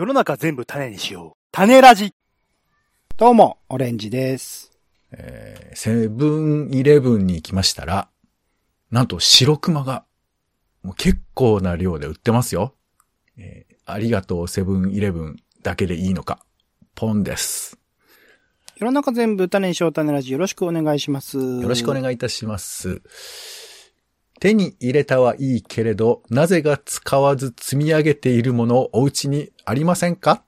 世の中全部種にしよう。種ラジ。どうも、オレンジです。えーセブンイレブンに行きましたら、なんと白熊が、もう結構な量で売ってますよ。えーありがとうセブンイレブンだけでいいのか。ポンです。世の中全部種にしよう種ラジよろしくお願いします。よろしくおい。願いいたします。手に入れたはいいけれど、なぜが使わず積み上げているものお家にありませんか、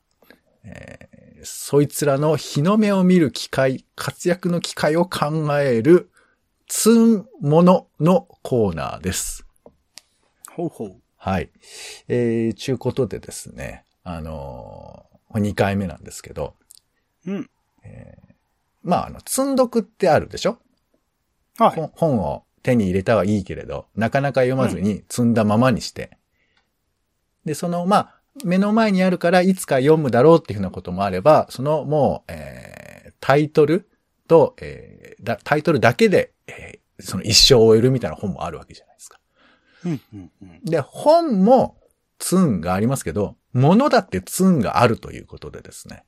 えーそいつらの日の目を見る機会、活躍の機会を考える、ツンもののコーナーです。ほうほう。はい。えー、ちゅうことでですね、あのー、2回目なんですけど、うん。まあ、あの、積んどくってあるでしょ？はい。本本を手に入れたはいいけれど、なかなか読まずに積んだままにして。で、その、まあ、目の前にあるからいつか読むだろうっていうふうなこともあれば、そのもう、えー、タイトルと、えーだ、タイトルだけで、えーその一生を終えるみたいな本もあるわけじゃないですか。うん、うん、うん。で、本もツンがありますけど、物だってツンがあるということでですね、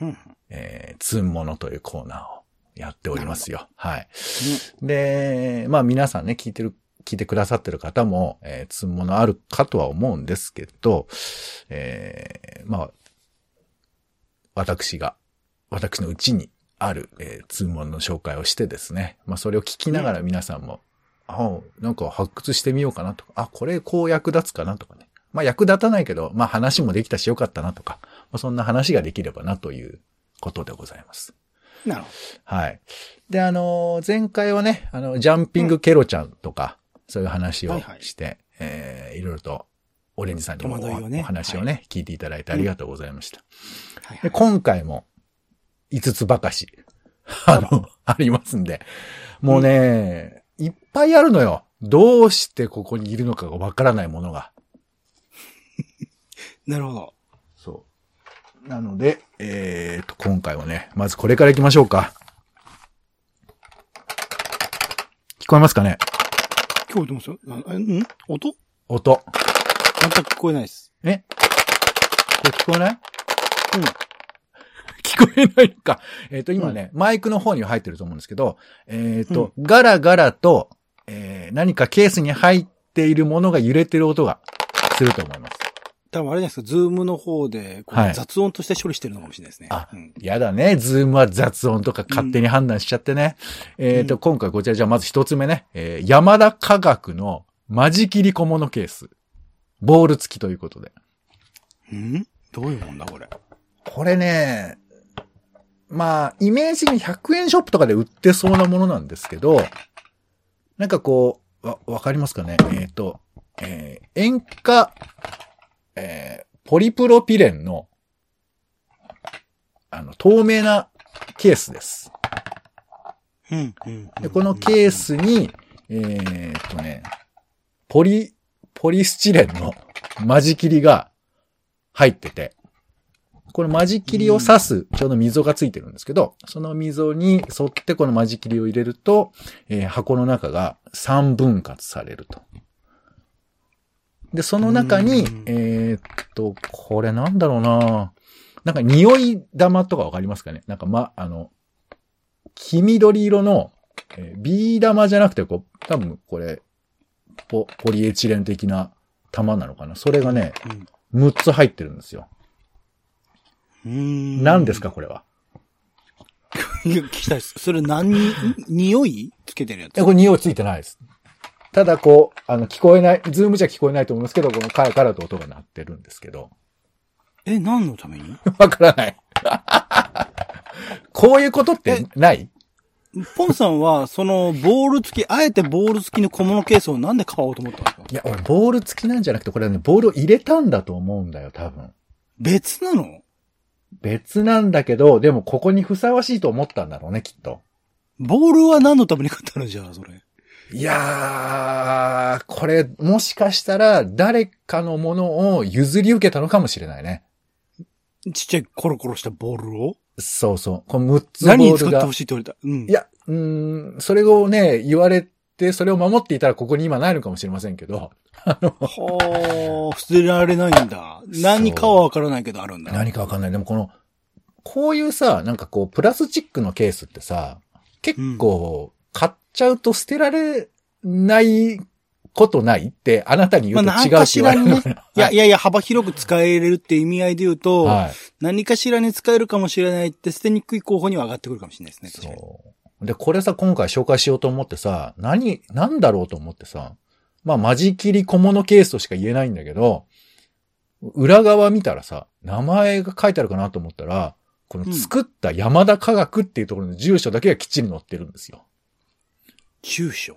うん、えー、ツンモノというコーナーをやっておりますよ。はい。で、まあ皆さんね、聞いてる、聞いてくださってる方も、えー、ツンモノあるかとは思うんですけど、えー、まあ、私が、私のうちにある、えー、ツンモノの紹介をしてですね、まあそれを聞きながら皆さんも、あなんか発掘してみようかなとか、あ、これこう役立つかなとかね。まあ役立たないけど、まあ話もできたしよかったなとか、まあ、そんな話ができればなということでございます。なるほはい。で、あのー前回はね、あの、ジャンピングケロちゃんとか、そういう話をはいはいして、えーいろいろと、オレンジさんにもお,、戸惑いをね話をね、聞いていただいてありがとうございました。ど。はい、で、今回も、5つばかし、あの、ありますんで、もうね、いっぱいあるのよ。どうしてここにいるのかがわからないものが。なるほど。なので、えーと、今回はね、まずこれから行きましょうか。聞こえますかね？今日どうするあえん？音？音。全く聞こえないです。え？これ聞こえない？うん。聞こえないのか。えっ、と、今ね、マイクの方には入ってると思うんですけど、えっ、と、ガラガラと、えー何かケースに入っているものが揺れてる音がすると思います。多分あれじゃないですか、ズームの方で、雑音として処理してるのかもしれないですね。あうん、やだね。ズームは雑音とか勝手に判断しちゃってね。えっ、と、うん今回こちらじゃあまず一つ目ね。えー山田化学の間仕切り小物ケース。ボール付きということで。うん？どういうもんだ、これ？これね、まあ、イメージに100円ショップとかで売ってそうなものなんですけど、なんかこう、わ、わかりますかね？えっ、と、えー塩化、えーポリプロピレンの、あの、透明なケースです。で、このケースに、えーっとね、ポリ、ポリスチレンの間仕切りが入ってて、この間仕切りを刺す、ちょうど溝がついてるんですけど、その溝に沿ってこの間仕切りを入れると、えー箱の中が3分割されると。で、その中にうん、えーっと、これなんだろうななんか匂い玉とかわかりますかね？なんかま、あの、黄緑色の、えービー玉じゃなくて、こう、多分これ、ポ、ポリエチレン的な玉なのかな？それがね、6つ入ってるんですよ。うん。うん何ですか？これは。聞きたいです。それ何に、匂いつけてるやつ？え、これ匂いついてないです。ただこう、あの、聞こえない、ズームじゃ聞こえないと思いますけど、このカラカラと音が鳴ってるんですけど。え、何のために？わからない。こういうことってない？ポンさんは、その、ボール付き、あえてボール付きの小物ケースをなんで買おうと思ったんですか？いや、俺、ボール付きなんじゃなくて、これはね、ボールを入れたんだと思うんだよ、多分。別なの別なんだけど、でもここにふさわしいと思ったんだろうね、きっと。ボールは何のために買ったの？じゃあ、それ。いやー、これ、もしかしたら、誰かのものを譲り受けたのかもしれないね。ちっちゃいコロコロしたボールを？そうそう。この6つボールが何に使ってほ。しいって言われた？うん。いや、うーん、それをね、言われって、それを守っていたらここに今ないのかもしれませんけど、はあ、捨てられないんだ。何かはわからないけどあるんだ。何かわかんない。でもこの、こういうさ、なんかこう、プラスチックのケースってさ、結構、買っちゃうと捨てられないことないって、あなたに言うとまあ違うしらに いや、いやいや、幅広く使えれるって意味合いで言うと、はい。何かしらに使えるかもしれないって捨てにくい候補には上がってくるかもしれないですね。そう。で、これさ、今回紹介しようと思ってさ、何、なんだろうと思ってさ、まあ、間仕切り小物ケースとしか言えないんだけど、裏側見たらさ、名前が書いてあるかなと思ったら、この作った山田科学っていうところの住所だけがきっちり載ってるんですよ。住所。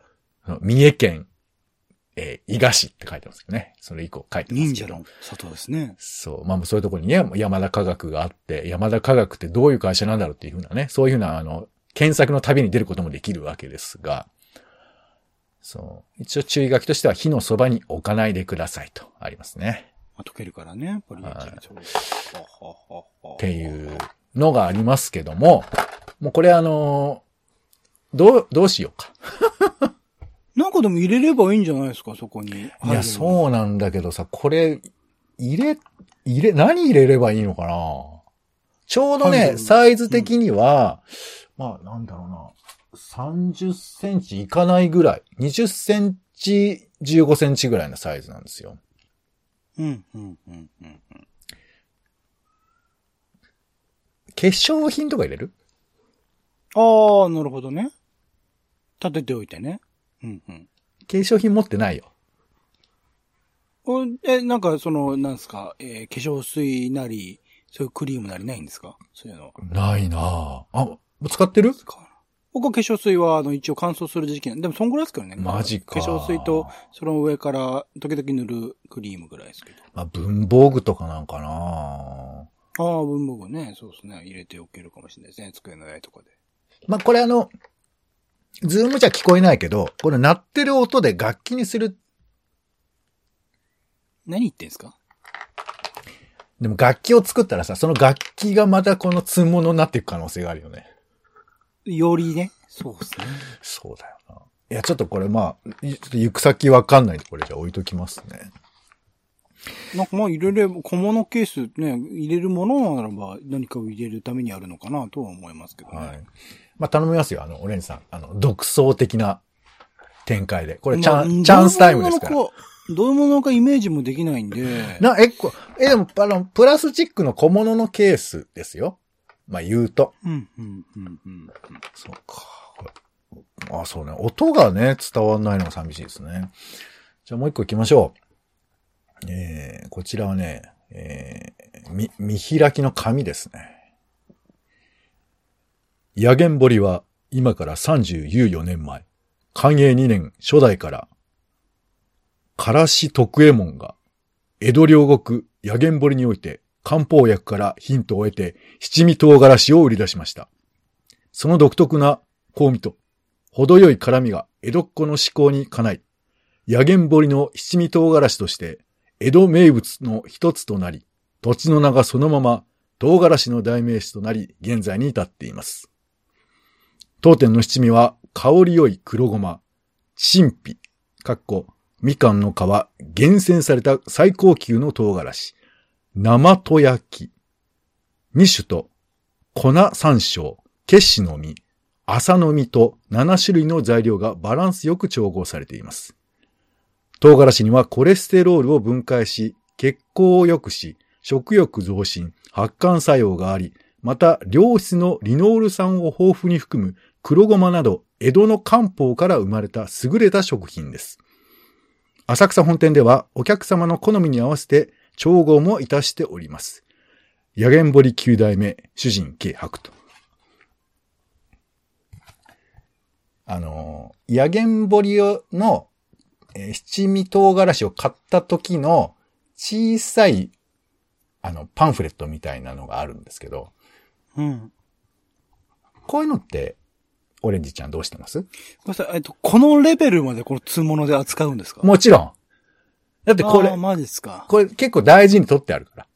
三重県、えー伊賀市って書いてますよね。それ以降書いてますけど。忍者の里ですね。そう。まあ、そういうところにね、山田科学があって、山田科学ってどういう会社なんだろうっていうふうなね、そういうふうな、あの、検索の旅に出ることもできるわけですが、そう。一応注意書きとしては火のそばに置かないでくださいとありますね。まあ、溶けるからね。ポリエチレンそうははははっていうのがありますけども、もうこれあのどう、どうしようか。なんかでも入れればいいんじゃないですか、そこに。いや、そうなんだけどさ、これ、入れ、入れ、何入れればいいのかな？ちょうどね、サイズ的には、まあ、なんだろうな、30センチいかないぐらい、20センチ、15センチぐらいのサイズなんですよ。う。うん、うん、うん、うん。化粧品とか入れる？ああ、なるほどね。立てておいてね。うん、うん。化粧品持ってないよ。おえ、なんか、その、なんですか、えー化粧水なり、そういうクリームなりないんですか？そういうのは。ないなぁ。あ、使ってる？僕は化粧水は、あの、一応乾燥する時期なんでも、そんぐらいですけどね。マジか化粧水と、その上から、時々塗るクリームぐらいですけど。まあ、文房具とかなんかなああ、文房具ね。そうですね。入れておけるかもしれないですね。机の上とかで。まあ、これあの、ズームじゃ聞こえないけど、これ鳴ってる音で楽器にする。何言ってんすか？でも楽器を作ったらさ、その楽器がまたこの積物になっていく可能性があるよね。よりね。そうですね。そうだよな。いや、ちょっとこれまあ、いちょっと行く先わかんないんで、これじゃあ置いときますね。なんかまあ入れれば、小物ケースね、入れるものならば何かを入れるためにあるのかなとは思いますけどね。はい。まあ、頼みますよ、あの、オレンジさん。あの、独創的な展開で。これチャン、まあチャンスタイムですから。どういうものかイメージもできないんで。な、え、こえ、でも、あの、プラスチックの小物のケースですよ。まあ、言うと。うん、うん、うん、うん。そうか。あ、そうね。音がね、伝わんないのが寂しいですね。じゃあもう一個行きましょう。えー、こちらはね、えー、み、見開きの紙ですね。野源堀は今から34年前、寛永2年初代から、からし徳右衛門が、江戸両国野源堀において漢方薬からヒントを得て七味唐辛子を売り出しました。その独特な香味と、程よい辛みが江戸っ子の思考にかない、野源堀の七味唐辛子として、江戸名物の一つとなり、土地の名がそのまま唐辛子の代名詞となり、現在に至っています。当店の七味は香り良い黒ごま、陳皮、かっこ、みかんの皮、厳選された最高級の唐辛子、生と焼き、二種と粉山椒、結子の実、麻の実と7種類の材料がバランスよく調合されています。唐辛子にはコレステロールを分解し、血行を良くし、食欲増進、発汗作用があり、また良質のリノール酸を豊富に含む黒ごまなど江戸の漢方から生まれた優れた食品です。浅草本店ではお客様の好みに合わせて調合もいたしております。野源堀九代目主人慶白と。あの、野源堀の、えー七味唐辛子を買った時の小さい、あの、パンフレットみたいなのがあるんですけど、うん。こういうのって、オレンジちゃんどうしてます？ごめんなさい、えっと、このレベルまでこの通物で扱うんですか？もちろん。だってこれですか。これ結構大事に取ってあるか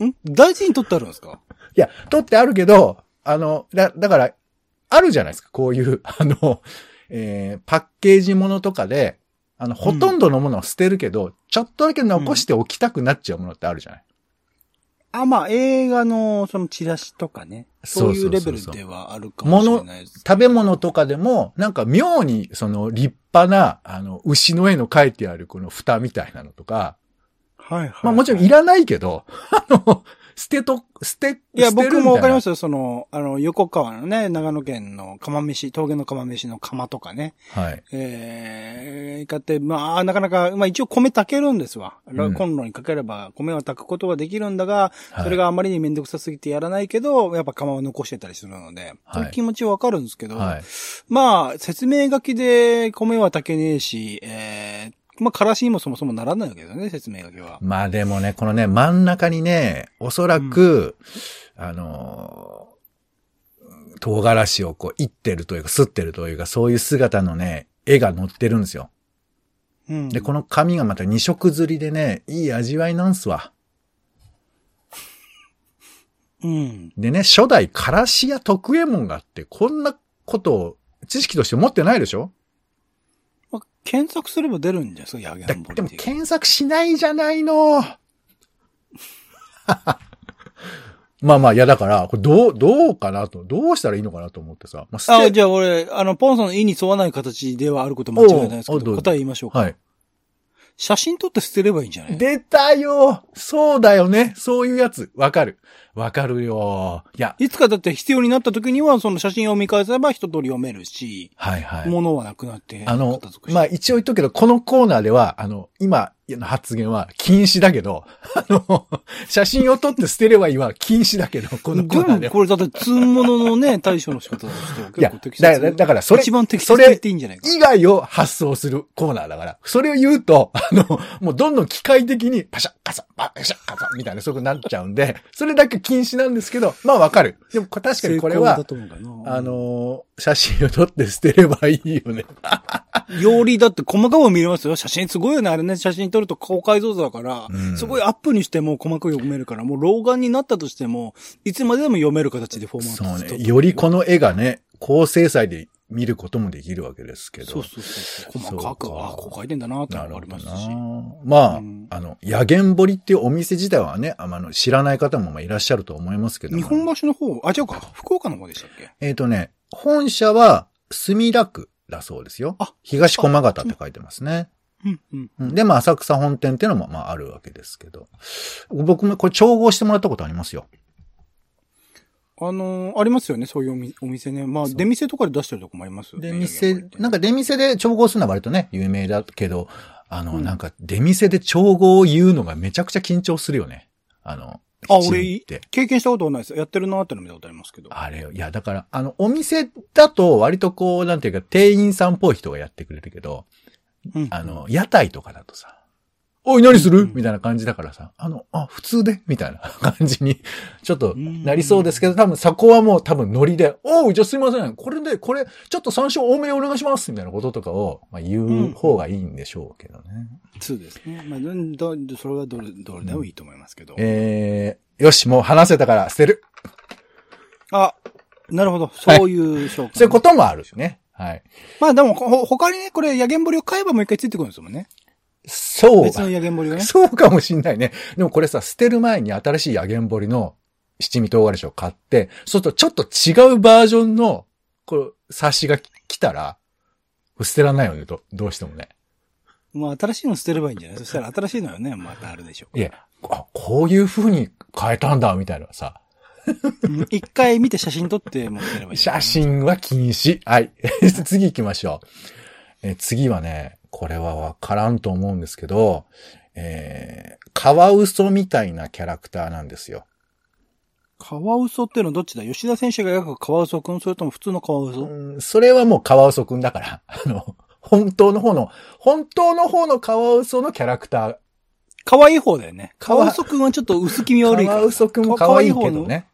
ら。ん？大事に取ってあるんですか？いや、取ってあるけど、あの、だ、だから、あるじゃないですか、こういう、あの、えー、パッケージものとかで、あの、ほとんどのものを捨てるけど、ちょっとだけ残しておきたくなっちゃうものってあるじゃない、あ、まあ、映画の、そのチラシとかね。そういうレベルではあるかもしれないです。食べ物とかでも、なんか妙に、その立派な、あの、牛の絵の描いてあるこの蓋みたいなのとか、はいはい。まあもちろんいらないけど、あの、捨てと、捨て、いや、僕もわかりますよ。その、あの、横川のね、長野県の釜飯、峠の釜飯の釜とかね。はい。えー、買って、まあ、なかなか、まあ一応米炊けるんですわ。うんコンロにかければ米を炊くことができるんだが、はいそれがあまりにめんどくさすぎてやらないけど、やっぱ釜を残してたりするので、はい気持ちはわかるんですけど、はい。まあ、説明書きで米は炊けねえし、えー、まあ、からしにもそもそもならないわけですよね、説明書きは。まあでもね、このね、真ん中にね、おそらく、あのー、唐辛子をこう、いってるというか、吸ってるというか、そういう姿のね、絵が載ってるんですよ。うん。で、この紙がまた二色釣りでね、いい味わいなんすわ。うん。でね、初代からし屋徳右衛門があって、こんなことを知識として持ってないでしょ？まあ、検索すれば出るんじゃないですか、ヤギだャンボリでも検索しないじゃないの。まあまあ、いやだから、これどう、どうかなと、どうしたらいいのかなと思ってさ。まあ、捨あ、てじゃあ俺、あの、ポンさんの意に沿わない形ではあること間違いないですけど、答え言いましょうか。はい。写真撮って捨てればいいんじゃない？出たよそうだよねそういうやつ。わかる。わかるよ。いや、いつかだって必要になった時には、その写真を見返せば一通り読めるし、はいはい。物はなくなって、あのまあ一応言っとくけど、このコーナーでは、あの、今の発言は禁止だけど、あの、写真を撮って捨てればいいは禁止だけど、このコーナーでこれだって、通物のね、対処の仕方としては結構適切。だからだからそれ一番適切と言っていいんじゃないか。以外を発想するコーナーだから。それを言うと、あの、もうどんどん機械的にパシャッカサパシャッカサみたいなそういう風になっちゃうんで、それだけ禁止なんですけど、まあわかる。でもこ確かにこれはあ、の、写真を撮って捨てればいいよね。よりだって細かく見れますよ。写真すごいよね。あれね、写真撮ると高解像度だから、うんすごいアップにしても細かく読めるから、もう老眼になったとしても、いつまででも読める形でフォーマットそうね。よりこの絵がね、高精細で見ることもできるわけですけど。そうそうそう。細かく、かあこう書いてんだなってのながありますし。るほどな。まあ、うんあの、野源堀っていうお店自体はね、あの、知らない方もまあいらっしゃると思いますけども。日本橋の方、あ、違うか、福岡の方でしたっけ？えっ、とね、本社は墨田区だそうですよ。あ東駒形って書いてますね。うん、うん。うんで、まあ、浅草本店っていうのも、まあ、あるわけですけど。僕もこれ調合してもらったことありますよ。あのーありますよね、そういうお店ね。まあ、出店とかで出してるとこもありますよね。出店、なんか出店で調合するのは割とね、有名だけど、あの、なんか出店で調合を言うのがめちゃくちゃ緊張するよね。あの、あ、俺って。、経験したことはないです。やってるなーっての見たことありますけど。あれよ。いや、だから、あの、お店だと割とこう、なんていうか、店員さんっぽい人がやってくれるけど、うん。あの、屋台とかだとさ、おい、何する？うんみたいな感じだからさ、あの、あ、普通で？みたいな 感じに、ちょっとなりそうですけど、多分そこはもう多分ノリで、おう、じゃあすいません。これで、これ、ちょっと山椒多めにお願いしますみたいなこととかを、まあ、言う方がいいんでしょうけどね。そうですね。まあ、どどそれはどれ、どれでもいいと思いますけど。えー、よし、もう話せたから捨てる。あ、なるほど。そういう紹介、そういうこともあるしね。はい。まあでも、ほ他にね、これ、野源堀を買えばもう一回ついてくるんですもんね。そう。別の野源堀をね。そうかもしんないね。でもこれさ、捨てる前に新しい野源堀の七味唐辛子を買って、そうするとちょっと違うバージョンの、こう、冊子が来たら、捨てらんないよね、どどうしてもね。まあ、新しいの捨てればいいんじゃないそしたら新しいのよね、またあるでしょういや、あ、こういう風に変えたんだ、みたいなさ。う ん一回見て写真撮って持ってればいい。写真は禁止。はい。次行きましょう。え次はね、これはわからんと思うんですけど、えー、カワウソみたいなキャラクターなんですよ。カワウソっていうのはどっちだ？吉田選手が描くカワウソくん？それとも普通のカワウソ、うんそれはもうカワウソくんだから、あの、本当の方の、本当の方のカワウソのキャラクター。可愛い方だよね。カワウソくんはちょっと薄気味悪いから。カワウソくんも可愛いけどね。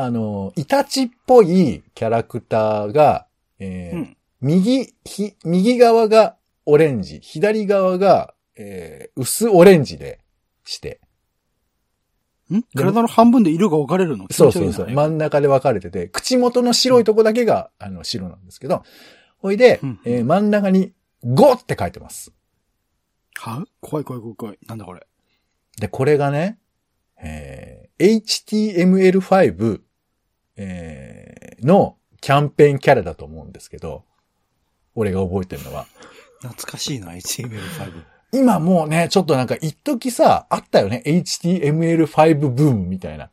あの、イタチっぽいキャラクターが、えーうん右、ひ、右側がオレンジ、左側が、えー薄オレンジでして。ん？体の半分で色が分かれるの？そうそうそう。真ん中で分かれてて、口元の白いとこだけが、あの、白なんですけど、ほいで、うんえー真ん中に5って書いてます。は？怖い怖い怖い怖い。なんだこれ？で、これがね、えー HTML5、えーのキャンペーンキャラだと思うんですけど、俺が覚えてるのは。懐かしいな、HTML5。今もうね、ちょっとなんか一時さ、あったよね。HTML5 ブームみたいな。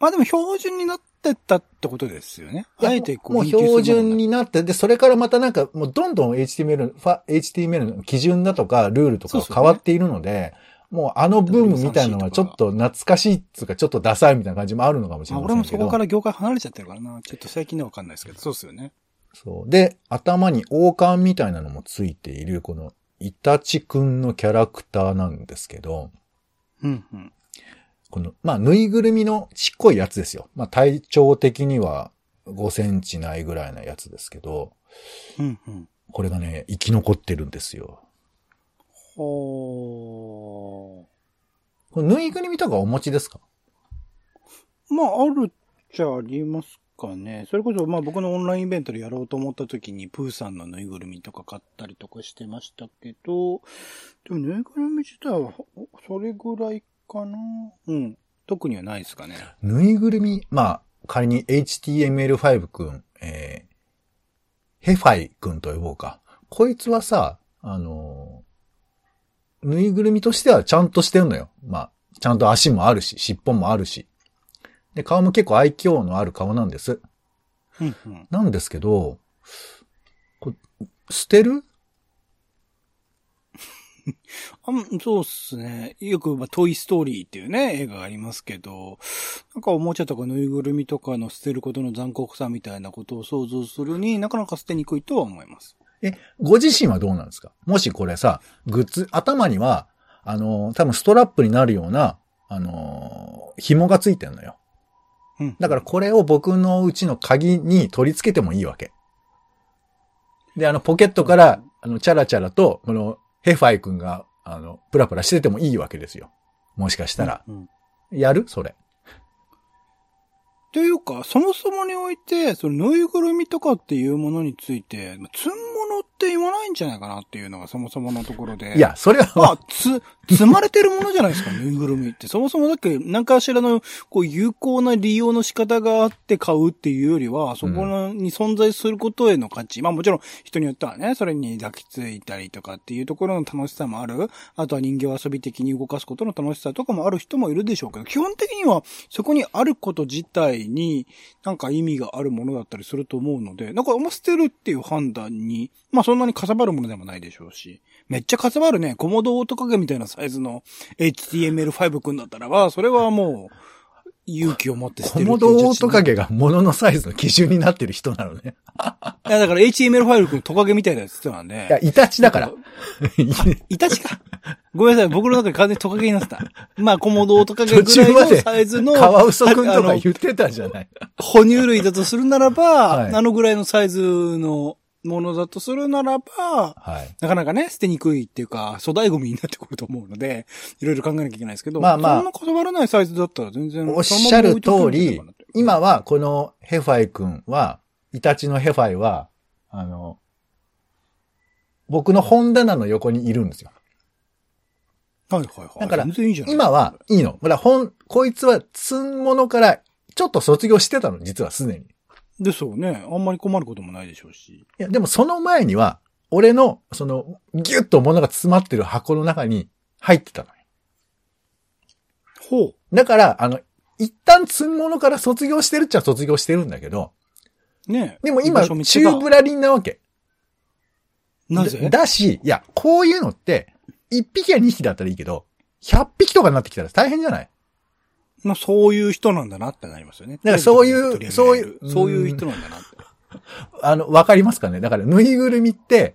まあでも標準になってったってことですよね。あえてこもう標準になって、で、それからまたなんか、もうどんどん HTML、ファ HTML の基準だとか、ルールとかそうそうね変わっているので、もうあのブームみたいなのはちょっと懐かしいっつうか、ちょっとダサいみたいな感じもあるのかもしれまあませんけど。俺もそこから業界離れちゃってるからな。ちょっと最近ではわかんないですけど、そうですよね。そう。で、頭に王冠みたいなのもついている、この、イタチくんのキャラクターなんですけど、うんうん。この、まあ、ぬいぐるみのちっこいやつですよ。まあ、体長的には5センチないぐらいなやつですけど、うんうん。これがね、生き残ってるんですよ。ほこれぬいぐるみとかお持ちですか？ー。まあ、あるっちゃありますかね。それこそ、まあ僕のオンラインイベントでやろうと思った時に、プーさんのぬいぐるみとか買ったりとかしてましたけど、でもぬいぐるみ自体は、おそれぐらいかな？うん。特にはないですかね。ぬいぐるみ、まあ、仮に HTML5 くん、えー、ヘファイくんと呼ぼうか。こいつはさ、あのーぬいぐるみとしてはちゃんとしてんのよ。まあ、ちゃんと足もあるし、尻尾もあるし。で、顔も結構愛嬌のある顔なんです。うんうん。なんですけど、こ捨てる？あんそうっすね。よく、まあ、トイストーリーっていうね、映画がありますけど、なんかおもちゃとかぬいぐるみとかの捨てることの残酷さみたいなことを想像するになかなか捨てにくいとは思います。え、ご自身はどうなんですか？もしこれさ、グッズ、頭には、あのー多分ストラップになるような、あのー紐がついてんのよ。うん。だからこれを僕のうちの鍵に取り付けてもいいわけ。で、あの、ポケットから、あの、チャラチャラと、この、ヘファイ君が、あの、プラプラしててもいいわけですよ。もしかしたら。うんうんやる？それ。というか、そもそもにおいて、そのぬいぐるみとかっていうものについて、まあ積ん物 don't って言わないんじゃないかなっていうのがそもそものところで。いや、それまは、あ、つ、積まれてるものじゃないですか、ぬいぐるみって。そもそもだっけ、何かしらの、こう、有効な利用の仕方があって買うっていうよりは、そこのに存在することへの価値。まあもちろん、人によってはね、それに抱きついたりとかっていうところの楽しさもある。あとは人形遊び的に動かすことの楽しさとかもある人もいるでしょうけど、基本的には、そこにあること自体に、なんか意味があるものだったりすると思うので、なんか、まあ捨てるっていう判断に、まあそんなにかさばるものでもないでしょうし、めっちゃかさばるね、コモドオートカゲみたいなサイズの HTML5 くんだったらば、それはもう、勇気を持って捨てるコモドオートカゲが物のサイズの基準になってる人なのね。いや、だから HTML5 くんトカゲみたいなやつなんで。いや、イタチだから。イタチか。ごめんなさい、僕の中で完全にトカゲになってた。まあ、コモドオオトカゲぐらいのサイズの、カワウソくんとか言ってたじゃない。哺乳類だとするならば、はいあのぐらいのサイズのものだとするならば、はい。なかなかね、捨てにくいっていうか、粗大ゴミになってくると思うので、いろいろ考えなきゃいけないですけど、まあまあそんなかさばらないサイズだったら全然、おっしゃる通り今はこのヘファイ君は、イタチのヘファイは、あの、僕の本棚の横にいるんですよ。はいはいはい。だから今はいいの。ほら、本、こいつは積ん物からちょっと卒業してたの、実はすでに。いですよね。あんまり困ることもないでしょうし。や、でもその前には、俺の、その、ギュッと物が詰まってる箱の中に入ってたのよ。ほだから、あの、一旦積ん物から卒業してるっちゃ卒業してるんだけど、う。ねでも今、中ぶらりんなわけ。なぜ？だだし、いや、こういうのって、1匹や2匹だったらいいけど、100匹とかになってきたら大変じゃない？まあ、そういう人なんだなってなりますよね。だからそういうそういうそういう人なんだなって。あの、わかりますかね？だから、ぬいぐるみって、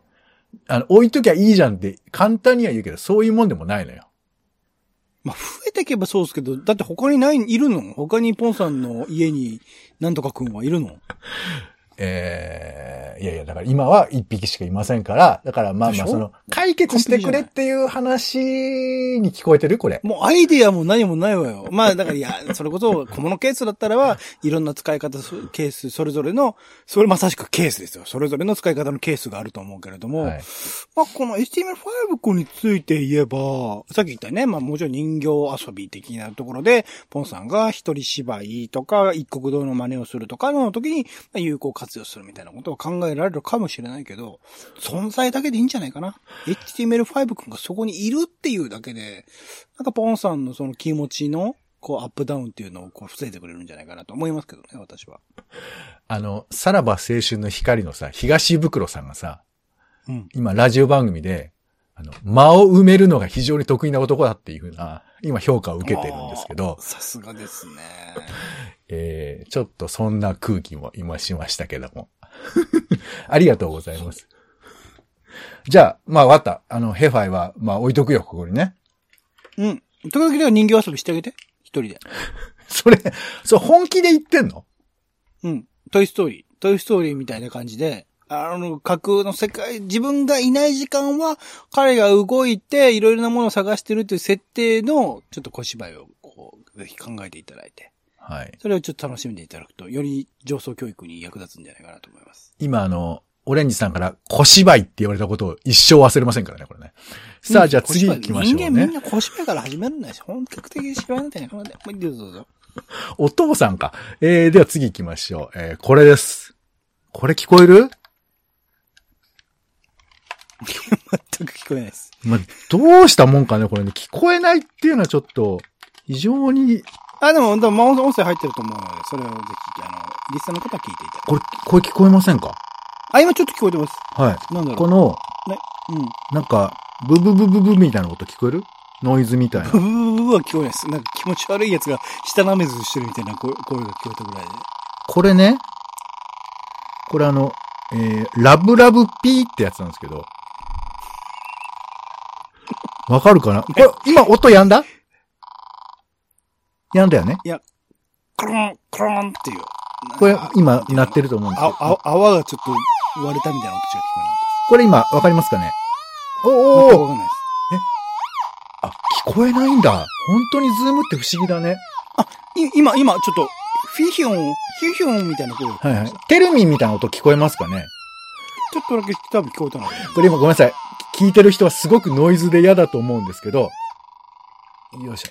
あの、置いときゃいいじゃんって簡単には言うけど、そういうもんでもないのよ。まあ、増えていけばそうですけど、だって他にない、いるの？他にポンさんの家に、なんとかくんはいるの？えー、いやいや、だから今は一匹しかいませんから、だからまあまあその、解決してくれっていう話に聞こえてるこれ。もうアイディアも何もないわよ。まあだからいや、それこそ小物ケースだったらば、いろんな使い方すケース、それぞれの、それまさしくケースですよ。それぞれの使い方のケースがあると思うけれども、はい。まあこの HTML5 について言えば、さっき言ったね、まあもちろん人形遊び的なところで、ポンさんが一人芝居とか、一国道の真似をするとかの時に、まあ有効活用するみたいなことを考えられるかもしれないけど、存在だけでいいんじゃないかな？HTML5 君がそこにいるっていうだけで、なんかポンさんのその気持ちの、こうアップダウンっていうのをこう防いでくれるんじゃないかなと思いますけどね、私は。あの、さらば青春の光のさ、東袋さんがさ、うん。今ラジオ番組で、あの、間を埋めるのが非常に得意な男だっていうふうな、今評価を受けてるんですけどさすがですね。えー、ちょっとそんな空気も今しましたけども。ありがとうございます。じゃあ、まあ、わかった。あの、ヘファイは、まあ、置いとくよ、ここにね。うん。時々では人形遊びしてあげて。一人で。それ、そう、本気で言ってんの？うん。トイストーリー。トイストーリーみたいな感じで、あの、架空の世界、自分がいない時間は、彼が動いて、いろいろなものを探してるっていう設定の、ちょっと小芝居を、こう、ぜひ考えていただいて、はい。それをちょっと楽しんでいただくと、より上層教育に役立つんじゃないかなと思います。今、あの、オレンジさんから小芝居って言われたことを一生忘れませんからね、これね。さあ、じゃあ次行きましょうね。人間みんな小芝居から始めるんだよ。本格的に芝居なんてね。もうどうぞどうぞ。お父さんか。えー、では次行きましょう。えー、これです。これ聞こえる？全く聞こえないです。まあ、どうしたもんかね、これね。聞こえないっていうのはちょっと、非常に、あ、でも、でも、音声入ってると思うので、それをぜひ、あの、リスナーの方は聞いていただ。これ、これ聞こえませんか？あ、今ちょっと聞こえてます。はい。なんだろう。この、うん。なんか、ブブブブブみたいなこと聞こえる？ノイズみたいなブ。ブブブブは聞こえないです。なんか気持ち悪いやつが舌なめずしてるみたいな声声が聞こえたぐらいで。これね、これあの、えー、ラブラブピーってやつなんですけど、わかるかな？これ、今音やんだ？やんだよね？クロン、クロンっていう。これ今鳴ってると思うんですけあど。、あ、泡がちょっと割れたみたいな音しか聞ここれ今わかりますかね？おえなおおかった。全くわかんないです。あ、聞こえないんだ。本当にズームって不思議だね。い今、今、ちょっと、フィヒョン、フィヒョンみたいな声はいはい。テルミンみたいな音聞こえますかね？ちょっとだけ多分聞こえたので。これ今ごめんなさい。聞いてる人はすごくノイズで嫌だと思うんですけど、よいしょ。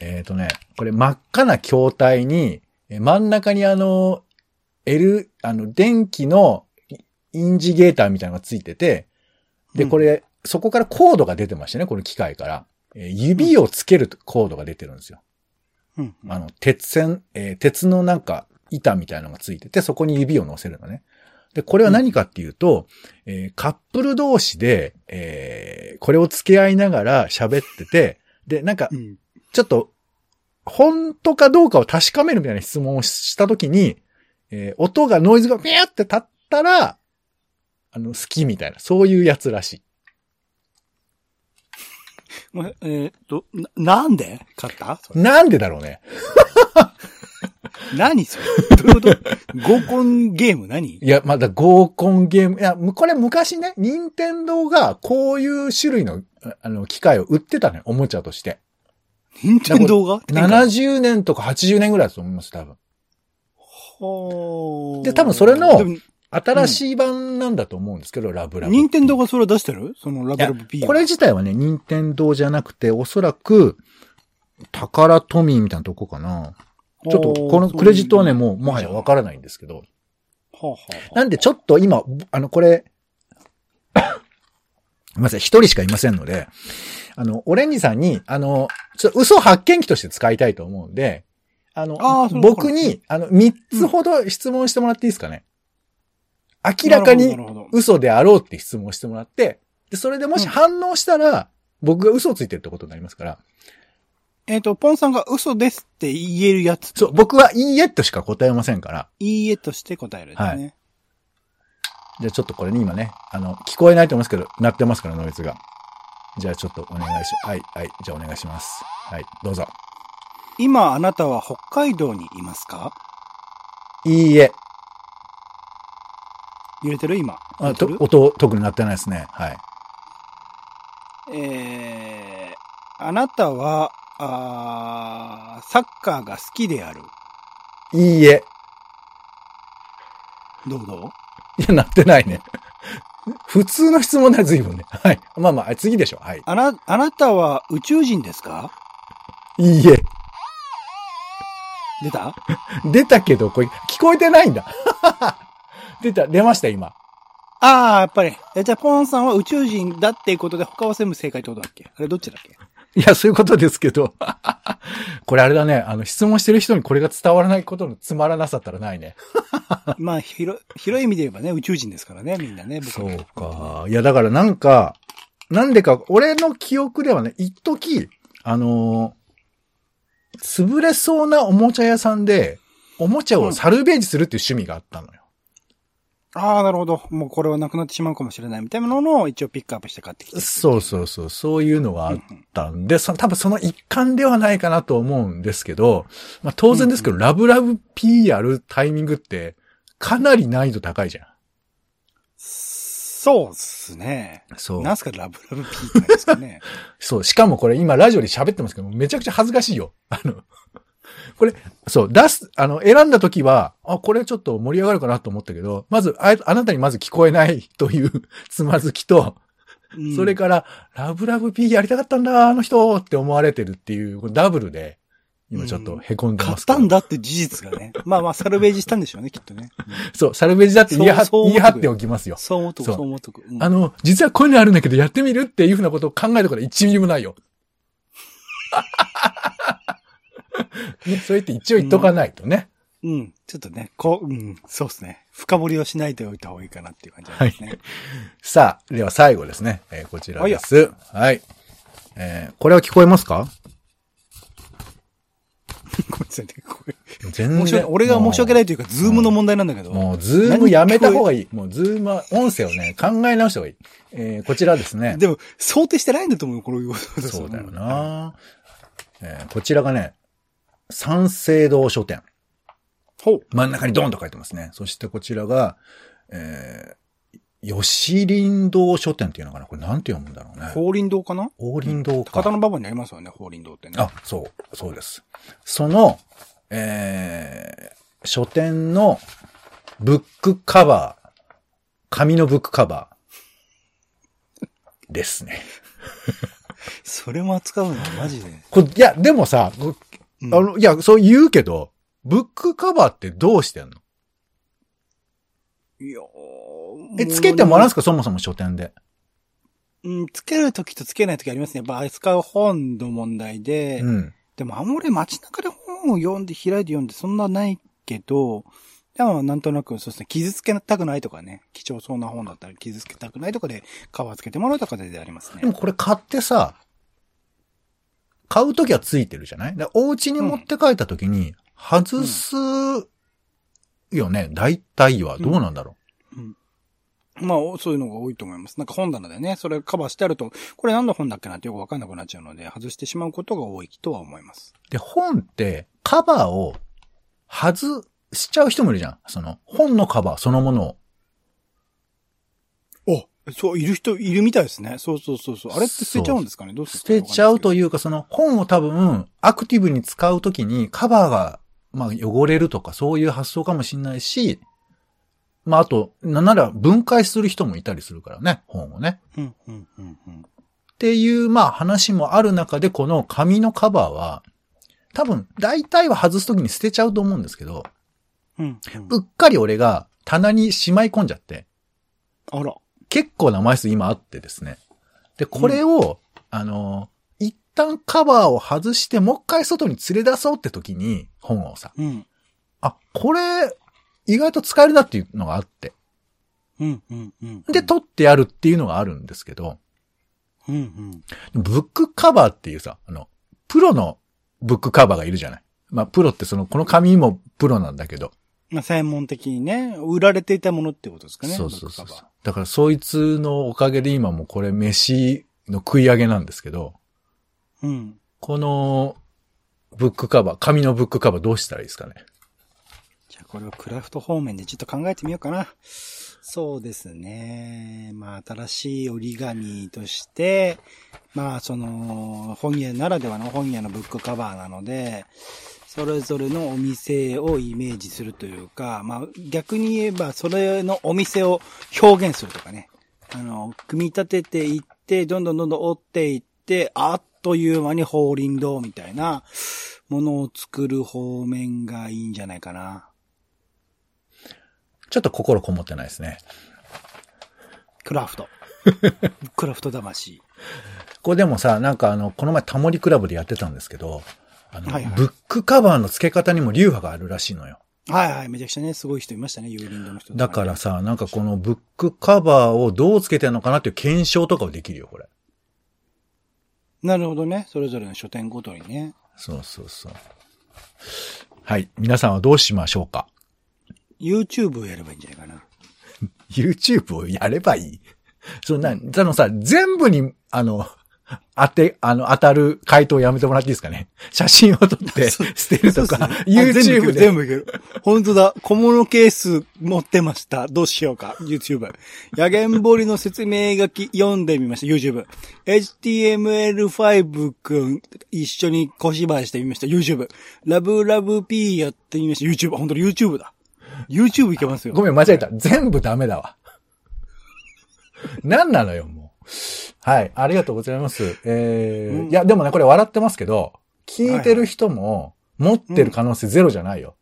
えっ、ー、とね、これ真っ赤な筐体に、え真ん中にあの、L、あの、電気のインジゲーターみたいなのがついてて、で、うんこれ、そこからコードが出てましてね、この機械から。えー指をつけるコードが出てるんですよ。うん。あの、鉄線、えー鉄のなんか板みたいなのがついてて、そこに指を乗せるのね。で、これは何かっていうと、えーカップル同士で、えーこれを付け合いながら喋ってて、で、なんかう、ん。ちょっと、本当かどうかを確かめるみたいな質問をしたときに、えー音が、ノイズがビャーって立ったら、あの、好きみたいな、そういうやつらしい。ま えーっと、な、なんで勝った？なんでだろうね。何それ？どういうこと？合コンゲーム何？いや、まだ合コンゲーム、いや、むこれ昔ね、任天堂がこういう種類の、ああの、機械を売ってたのよ、おもちゃとして。任天堂が？70年とか80年ぐらいだと思います、多分。はあで多分それの新しい版なんだと思うんですけど、ラブラブ。任天堂がそれを出してる？そのラブラブ P これ自体はね、任天堂じゃなくて、おそらく、宝トミーみたいなとこかな。ちょっと、このクレジットはね、もう、もはやわからないんですけど。なんでちょっと今、あの、これ、す みません、一人しかいませんので、あの、オレンジさんに、あの、ちょっと嘘発見器として使いたいと思うんで、あの、あ僕に、あの、三つほど質問してもらっていいですかね。明らかに嘘であろうって質問してもらって、で、それでもし反応したら、僕が嘘をついてるってことになりますから、えっ、と、ポンさんが嘘ですって言えるやつ。そう、僕はいいえとしか答えませんから、いいえとして答えるんですね。じゃあちょっとこれね、今ね、あの、聞こえないと思いますけど、鳴ってますから、ノイズが。じゃあちょっとお願いし、はい、はい、じゃあお願いします。はい、どうぞ。今あなたは北海道にいますか？いいえ。揺れてる？今。あと音、特になってないですね。はい。えー、あなたは、あーサッカーが好きである。いいえ。どうどいや、なってないね。普通の質問だ、随分ね。はい。まあまあ、次でしょ。はい。うあな、あなたは宇宙人ですか？いいえ。出た？出たけど、これ、聞こえてないんだ。出た、出ました、今。ああ、やっぱり。えじゃあ、ポンさんは宇宙人だっていうことで他は全部正解ってことだっけ？あれどっちだっけ？いや、そういうことですけど。これあれだね。あの、質問してる人にこれが伝わらないことのつまらなさったらないね。まあ、広、広い意味で言えばね、宇宙人ですからね、みんなね、僕そうか。いや、だからなんか、なんでか、俺の記憶ではね、一時、あのー潰れそうなおもちゃ屋さんで、おもちゃをサルベージするっていう趣味があったのよ。ああ、なるほど。もうこれはなくなってしまうかもしれないみたいなのを一応ピックアップして買ってきて。そうそうそう、そういうのがあったんで、その多分その一環ではないかなと思うんですけど、まあ当然ですけど、ラブラブ P やるタイミングって、かなり難易度高いじゃん。そうっすね。そうなんすか、ラブラブピーってですかね。そう。しかもこれ今ラジオで喋ってますけど、めちゃくちゃ恥ずかしいよ。あの、これ、そう、出す、あの、選んだ時は、あ、これちょっと盛り上がるかなと思ったけど、まず、ああなたにまず聞こえないという つまずきと、うんそれから、ラブラブ P やりたかったんだ、あの人って思われてるっていう、これダブルで、今ちょっと凹んで買っますからたんだって事実がね。まあまあ、サルベージしたんでしょうね、きっとね。う んそう、サルベージだって言い張っておきますよ。そう思っとく、そうそう思っとく。うんあの、実はこういうのあるんだけど、やってみるっていうふうなことを考えたことは1ミリもないよ。ね、そう言って一応言っとかないとね。うん。ちょっとね、こう、うん、そうですね。深掘りをしないでおいた方がいいかなっていう感じですね。さあ、では最後ですね。えーこちらです。はい。えーこれは聞こえますか？ごめんなさいね。これ全申し訳俺が申し訳ないいというか、ズームの問題なんだけど。もう、ズームやめた方がいい。もう、ズームは音声をね、考え直した方がいい。えーこちらですね。でも、想定してないんだと思うよ、これ。そうだよ。な、えーこちらがね、三省堂書店。ほう。真ん中にドンと書いてますね。そしてこちらが、えー、吉林堂書店っていうのかな？これなんて読むんだろうね。法輪堂かな？法輪堂か。高田馬場にありますよね、法輪堂ってね。あ、そう、そうです。その、えー、書店のブックカバー、紙のブックカバーですね。それも扱うのはマジで。これいや、でもさ、こうんあの、いや、そう言うけど、ブックカバーってどうしてんの？いやえ、つけてもらうんですか？かそもそも書店で。うん、つけるときとつけないときありますね。やっぱ扱う本の問題で。うん。でもあんまり街中で本を読んで開いて読んでそんなないけど、でもなんとなくそうですね、傷つけたくないとかね、貴重そうな本だったら傷つけたくないとかでカバーつけてもらうとかでありますねで。もこれ買ってさ、買うときはついてるじゃない？でお家に持って帰ったときに、外すよね、大体は。どうなんだろまあ、そういうのが多いと思います。なんか本棚でね、それカバーしてあると、これ何の本だっけなってよくわかんなくなっちゃうので、外してしまうことが多いとは思います。う。で、本って、カバーを外しちゃう人もいるじゃん。その、本のカバーそのものを。おそう、いる人、いるみたいですね。そうそうそうそう。あれって捨てちゃうんですかね？どうす捨てちゃうという。か、その本を多分、アクティブに使うときにカバーが、まあ、汚れるとか、そういう発想かもしれないし、まあ、あと、なんなら分解する人もいたりするからね、本をね。うん、うん、うん、うん。っていう、まあ話もある中で、この紙のカバーは、多分、大体は外すときに捨てちゃうと思うんですけど、うん、うっかり俺が棚にしまい込んじゃって、あら。結構な枚数今あってですね。で、これを、あの、一旦カバーを外して、もう一回外に連れ出そうって時に、本をさ、うん、あ、これ、意外と使えるなっていうのがあって。うん、うん、うん。で、取ってやるっていうのがあるんですけど、うん、うん。ブックカバーっていうさ、あの、プロのブックカバーがいるじゃない。まあ、プロってその、この紙もプロなんだけど。まあ、専門的にね、売られていたものってことですかね。そうそうそうだからそいつのおかげで今もこれ飯の食い上げなんですけど、ー。うん。このブックカバー、紙のブックカバーどうしたらいいですかね？じゃあこれをクラフト方面でちょっと考えてみようかな。そうですね。まあ、新しい折り紙として、まあ、その、本屋ならではの本屋のブックカバーなので、それぞれのお店をイメージするというか、まあ、逆に言えば、それのお店を表現するとかね。あの、組み立てていって、どんどんどんどん折っていって、あっという間にホーリンドみたいなものを作る方面がいいんじゃないかな。ちょっと心こもってないですね。クラフト。クラフト魂。これでもさ、なんかあの、この前タモリクラブでやってたんですけど、あの、はいはいブックカバーの付け方にも流派があるらしいのよ。はいはい、めちゃくちゃね、すごい人いましたね、ユーリンドの人だからさ、なんかこのブックカバーをどう付けてんのかなっていう検証とかをできるよ、これ。なるほどね。それぞれの書店ごとにね。そうそうそう。はい。皆さんはどうしましょうか？YouTube をやればいいんじゃないかな。?YouTube をやればいい？そうな、あのさ、全部に、あの、当て、あの、当たる回答やめてもらっていいですか ね？写真を撮って捨てるとか、あ全部いけ YouTube るで。全部いける。本当だ。小物ケース持ってました。どうしようか。YouTube。野源堀の説明書き読んでみました。YouTube。HTML5 くん一緒に小芝居してみました。YouTube。ラブラブ P やってみました。YouTube。本当に YouTube だ。YouTube いけますよ。ごめん、間違えた。全部ダメだわ。何なのよ。はい、ありがとうございます。えーうんいや、でもね、これ笑ってますけど、聞いてる人も持ってる可能性ゼロじゃないよ。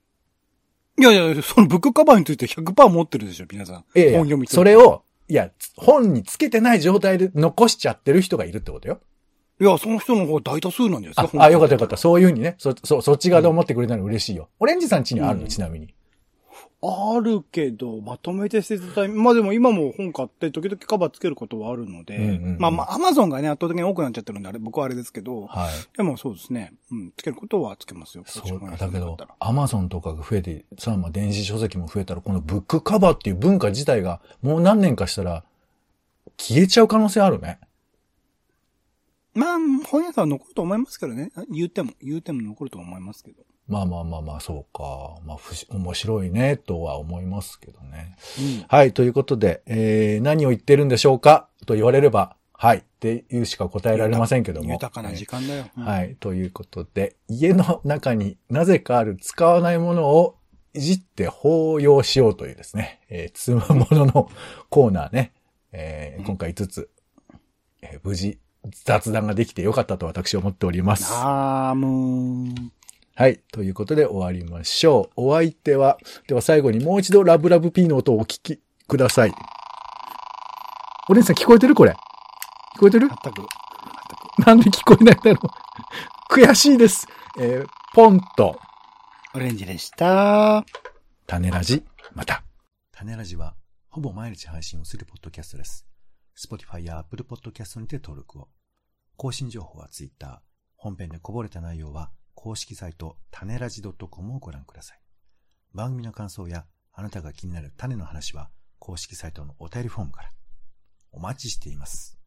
いやいや、そのブックカバーについて100%持ってるでしょ、皆さん。ええ本読みそれ。を、いや、本につけてない状態で残しちゃってる人がいるってことよ。いや、その人の方が大多数なんじゃないですあか。、あよかったよかった。そういうふうにね、そ、そ、そっち側で思ってくれたの嬉しいよ。オレンジさん家にはあるの、うんちなみに。あるけど、まとめて捨てたタイミング。まあでも今も本買って時々カバーつけることはあるので、うんうんうんまあまあアマゾンがね圧倒的に多くなっちゃってるんで、あれ、僕はあれですけど、はい。でもそうですね。うん、つけることはつけますよ。そうだけどアマゾンとかが増えて、さ、まあ、電子書籍も増えたら、このブックカバーっていう文化自体が、もう何年かしたら、消えちゃう可能性あるね。まあ、本屋さんは残ると思いますけどね。言っても、言うても残ると思いますけど。まあまあまあまあ、そうか。まあ、ふし、面白いね、とは思いますけどね。うん。はい、ということで、えー、何を言ってるんでしょうか？と言われれば、はい、っていうしか答えられませんけども。豊かな時間だよ。うんはい。ということで、家の中になぜかある使わないものをいじって包容しようというですね、えー、つまもののコーナーね、えーうん今回5つ、えー無事雑談ができてよかったと私は思っております。あー、もう、はい。ということで終わりましょう。お相手は、では最後にもう一度ラブラブ P の音をお聞きください。お姉さん聞こえてるこれ？聞こえてる？全く、全く。なんで聞こえないんだろう。悔しいです。えーポンと、オレンジでした。種ラジ、また。種ラジは、ほぼ毎日配信をするポッドキャストです。Spotify や Apple Podcast にて登録を。更新情報は Twitter。本編でこぼれた内容は、公式サイト、種ラジ .com をご覧ください。番組の感想や、あなたが気になる種の話は、公式サイトのお便りフォームから。お待ちしています。